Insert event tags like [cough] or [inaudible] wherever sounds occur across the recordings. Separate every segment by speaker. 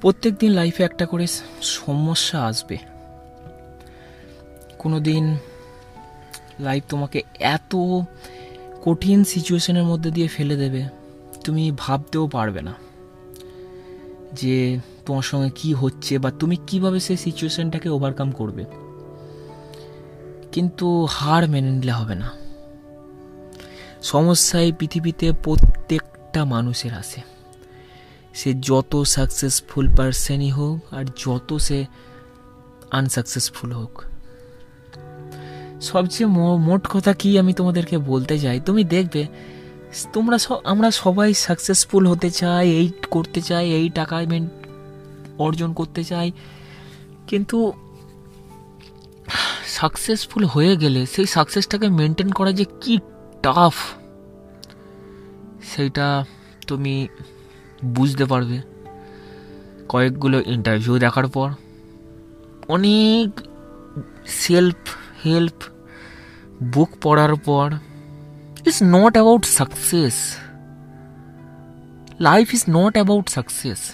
Speaker 1: প্রত্যেক দিন লাইফে একটা করে সমস্যা আসবে। কোনো দিন লাইফ তোমাকে এত কঠিন সিচুয়েশনের মধ্যে দিয়ে ফেলে দেবে, তুমি ভাবতেও পারবে না যে তোমার সঙ্গে কি হচ্ছে বা তুমি কীভাবে সেই সিচুয়েশনটাকে ওভারকাম করবে। কিন্তু হার মেনে নিলে হবে না। সমস্যায় পৃথিবীতে প্রত্যেকটা মানুষের আছে। সে যত সাকসেসফুল পার্সনই হোক আর যত সে আনসাকসেসফুল হোক। সবচেয়ে মোট কথা কি আমি তোমাদেরকে বলতে চাই? তুমি দেখবে, তোমরা সব আমরা সবাই সাকসেসফুল হতে চাই, এই করতে চাই, এই টাকা অর্জন করতে চাই। কিন্তু সাকসেসফুল হয়ে গেলে সেই সাকসেসটাকে মেনটেন করা যে কি টাফ সেইটা তুমি বুঝতে পারবে। কয়েকগুলো ইন্টারভিউ দেখার পর অনেক সেলফ হেল্প বুক পড়ার পর it's not about success life is not about success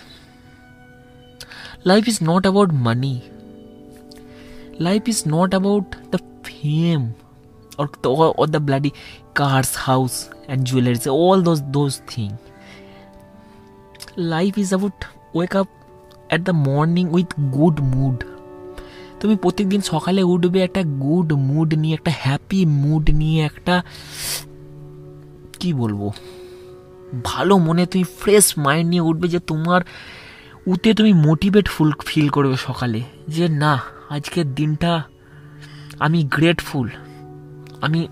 Speaker 1: life is not about money life is not about the fame or, or the bloody cars house and jewelry all those those life is about wake up at the morning with good mood তুমি প্রত্যেকদিন সকালে উঠবে একটা good mood নিয়ে, একটা happy mood নিয়ে, একটা, কি বলব, ভালো মনে তুমি ফ্রেশ মাইন্ড নিয়ে উঠবে যে তোমার উতে তুমি মোটিভেট ফুল ফিল করবে সকালে যে না আজকের দিনটা আমি গ্রেটফুল আমি,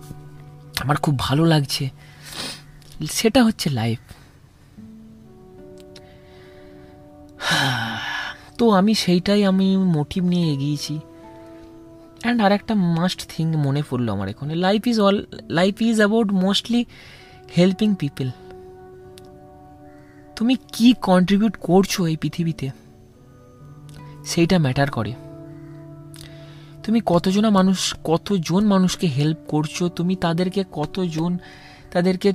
Speaker 1: আমার খুব ভালো লাগছে। সেটা হচ্ছে লাইফ তো আমি সেইটাই আমি মোটিভ নিয়ে এগিয়েছি। অ্যান্ড আর একটা মাস্ট থিং মনে পড়ল আমার এখানে। Life is all life is about mostly helping people তুমি কি কন্ট্রিবিউট করছ এই পৃথিবীতে? সেইটা ম্যাটার করে। তুমি কতজনা মানুষ, কতজন মানুষকে হেল্প করছ? তুমি তাদেরকে কতজন, তাদেরকে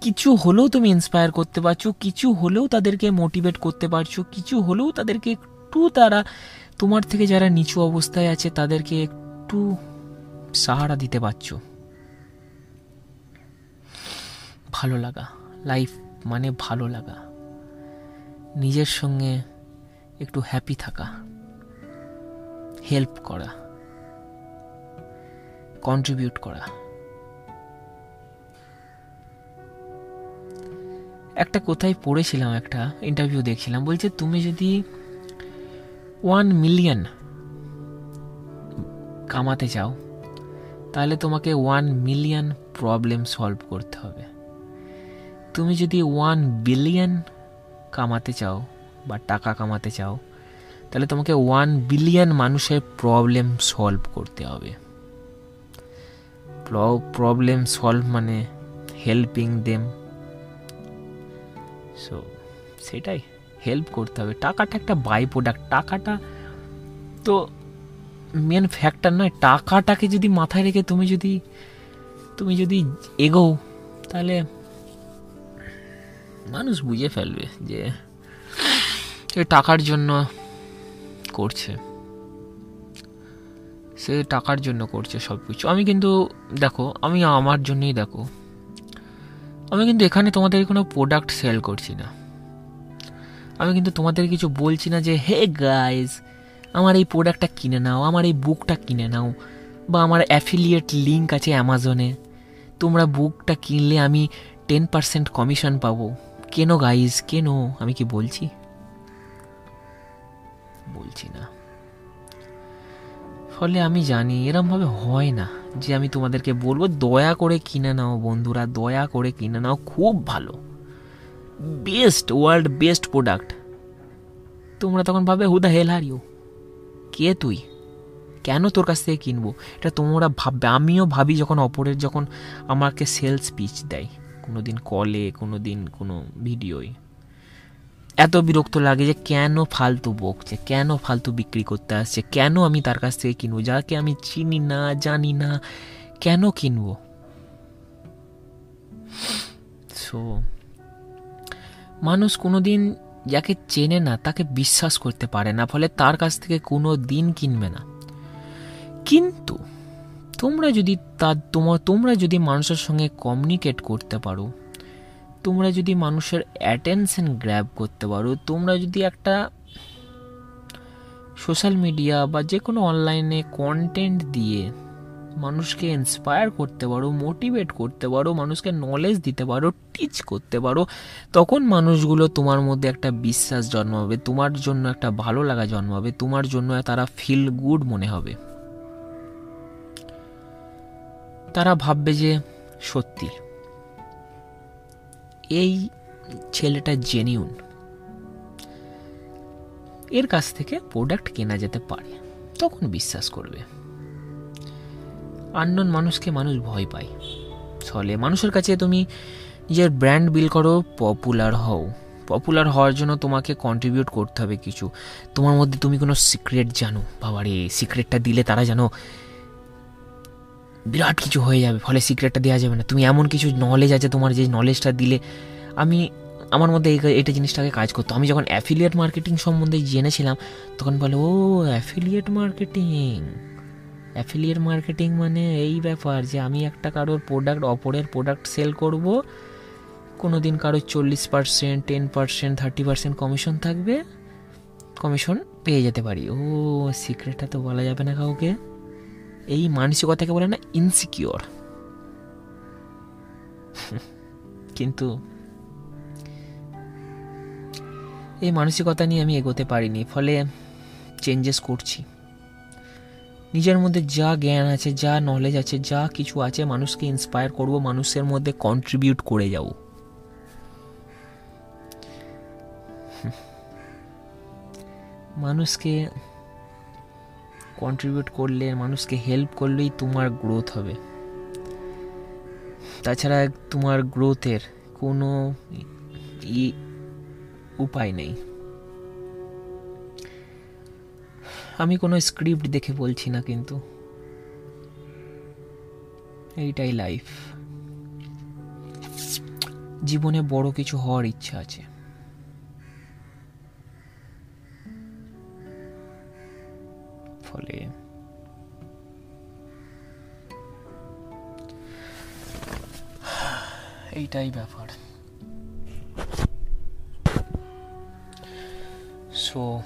Speaker 1: কিছু হলেও তুমি ইন্সপায়ার করতে পারছ, কিছু হলেও তাদেরকে মোটিভেট করতে পারছ, কিছু হলেও তাদেরকে একটু তারা তোমার থেকে যারা নিচু অবস্থায় আছে, তাদেরকে একটু সাহারা দিতে পারছ। ভালো লাগা। লাইফ মানে ভালো লাগা। নিজের সঙ্গে একটু হ্যাপি থাকা। হেল্প করা। কন্ট্রিবিউট করা। একটা কোথায় পড়েছিলাম, একটা ইন্টারভিউ দেখছিলাম। বলছে, তুমি যদি ওয়ান মিলিয়ন কামাতে চাও, তাহলে তোমাকে ওয়ান মিলিয়ন প্রবলেম সলভ করতে হবে। তুমি যদি ওয়ান বিলিয়ন কামাতে চাও বা টাকা কামাতে চাও, তাহলে তোমাকে ওয়ান বিলিয়ন মানুষের প্রবলেম সলভ করতে হবে। প্রবলেম সলভ মানে হেল্পিং দেম সো সেটাই। হেল্প করতে হবে। টাকাটা একটা বাই প্রোডাক্ট টাকাটা তো মেন ফ্যাক্টর নয়। টাকাটাকে যদি মাথায় রেখে তুমি যদি তুমি যদি এগোও, তাহলে মানুষ বুঝে ফেলবে যে টাকার জন্য করছে। সে টাকার জন্য করছে সব কিছু আমি কিন্তু, দেখো, আমি আমার জন্যই দেখো। আমি কিন্তু এখানে তোমাদের কোনো প্রোডাক্ট সেল করছি না। আমি কিন্তু তোমাদের কিছু বলছি না যে, হে গাইজ আমার এই প্রোডাক্টটা কিনে নাও, আমার এই বুকটা কিনে নাও, বা আমার অ্যাফিলিয়েট লিঙ্ক আছে অ্যামাজনে তোমরা বুকটা কিনলে আমি টেন পার্সেন্ট কমিশন পাবো। কেন গাইজ কেন? আমি কি বলছি? বলছি না। ফলে আমি জানি এরমভাবে হয় না যে আমি তোমাদেরকে বলব, দয়া করে কিনে নাও বন্ধুরা, দয়া করে কিনে নাও, খুব ভালো। বেস্ট ওয়ার্ল্ড বেস্ট প্রোডাক্ট তোমরা তখন ভাবে, হুদা হেল হার ইউ কে তুই? কেন তোর কাছ থেকে কিনবো? এটা তোমরা ভাববে। আমিও ভাবি যখন অপরের যখন আমাকে সেলস পিচ দেয় কোনো দিন কলে কোনো দিন কোনো ভিডিওয় এত বিরক্ত লাগে যে কেন ফালতু বকছে কেন ফালতু বিক্রি করতে আসছে, কেন আমি তার কাছ থেকে কিনবো, যাকে আমি চিনি না, জানি না, কেন কিনবো? সো মানুষ কোনো দিন যাকে চেনে না, তাকে বিশ্বাস করতে পারে না, ফলে তার কাছ থেকে কোনো দিন কিনবে না। কিন্তু তোমরা যদি তার তোমার তোমরা যদি মানুষের সঙ্গে কমিউনিকেট করতে পারো, তোমরা যদি মানুষের অ্যাটেনশন গ্র্যাব করতে পারো, তোমরা যদি একটা সোশ্যাল মিডিয়া বা যে কোনো অনলাইনে কন্টেন্ট দিয়ে মানুষকে ইন্সপায়ার করতে পারো মোটিভেট করতে পারো, মানুষকে নলেজ দিতে পারো টিচ করতে পারো, তখন মানুষগুলো তোমার মধ্যে একটা বিশ্বাস জন্মাবে, তোমার জন্য একটা ভালো লাগা জন্মাবে, তোমার জন্য তারা ফিল গুড মনে হবে। তারা ভাববে যে সত্যি। এই ছেলেটা জেনিউন এর কাছ থেকে প্রোডাক্ট কেনা যেতে পারে, তখন বিশ্বাস করবে। আননোন মানুষকে মানুষ ভয় পায়। ফলে মানুষের কাছে তুমি নিজের ব্র্যান্ড বিল করো, পপুলার হও। পপুলার হওয়ার জন্য তোমাকে কন্ট্রিবিউট করতে হবে কিছু। তোমার মধ্যে তুমি কোনো সিক্রেট জানো। বাবারে সিক্রেটটা দিলে তারা জানো বিরাট কিছু হয়ে যাবে, ফলে সিক্রেটটা দেওয়া যাবে না। তুমি এমন কিছু নলেজ আছে তোমার যে নলেজটা দিলে আমি, আমার মধ্যে এটা জিনিসটাকে কাজ করতো। আমি যখন অ্যাফিলিয়েট মার্কেটিং সম্বন্ধে জেনেছিলাম, তখন বলে, ও অ্যাফিলিয়েট মার্কেটিং অ্যাফিলিয়েট মার্কেটিং মানে এই ব্যাপার যে আমি একটা কারোর প্রোডাক্ট অপরের প্রোডাক্ট সেল করব কোনো দিন কারোর চল্লিশ percent ten percent thirty percent commission থাকবে কমিশন পেয়ে যেতে পারি। ও সিক্রেটটা তো বলা যাবে না কাউকে। এই মানসিকতাকে বলে না ইনসিকিওর [laughs] কিন্তু এই মানসিকতা নিয়ে আমি এগোতে পারিনি, ফলে চেঞ্জেস করছি। নিজের মধ্যে যা জ্ঞান আছে, যা নলেজ আছে, যা কিছু আছে মানুষকে ইন্সপায়ার করব, মানুষের মধ্যে কন্ট্রিবিউট করে যাব। মানুষকে কন্ট্রিবিউট করলে, মানুষকে হেল্প করলেই তোমার গ্রোথ হবে। তাছাড়া তোমার গ্রোথের কোনো উপায় নেই। আমি কোনো স্ক্রিপ্ট দেখে বলছি না কিন্তু। এইটাই লাইফ জীবনে বড় কিছু হওয়ার ইচ্ছা আছে। ফলে এইটাই ব্যাপার। সো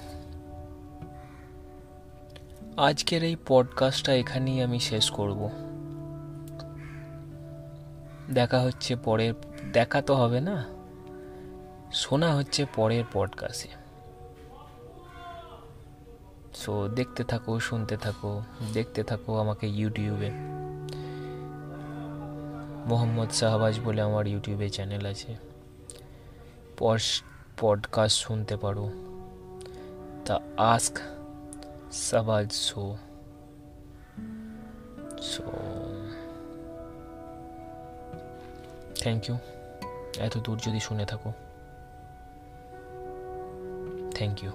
Speaker 1: আজকের এই পডকাস্টটা এখানেই আমি শেষ করব। দেখা হচ্ছে পরের, দেখা তো হবে না। শোনা হচ্ছে পরের পডকাস্টে সো দেখতে থাকো, শুনতে থাকো, দেখতে থাকো আমাকে ইউটিউবে মোহাম্মদ শাহবাজ বলে আমার ইউটিউবে চ্যানেল আছে। পডকাস্ট শুনতে পারো। তা ask Savage So. So, thank you এত দূর যদি শুনে থাকো। Thank you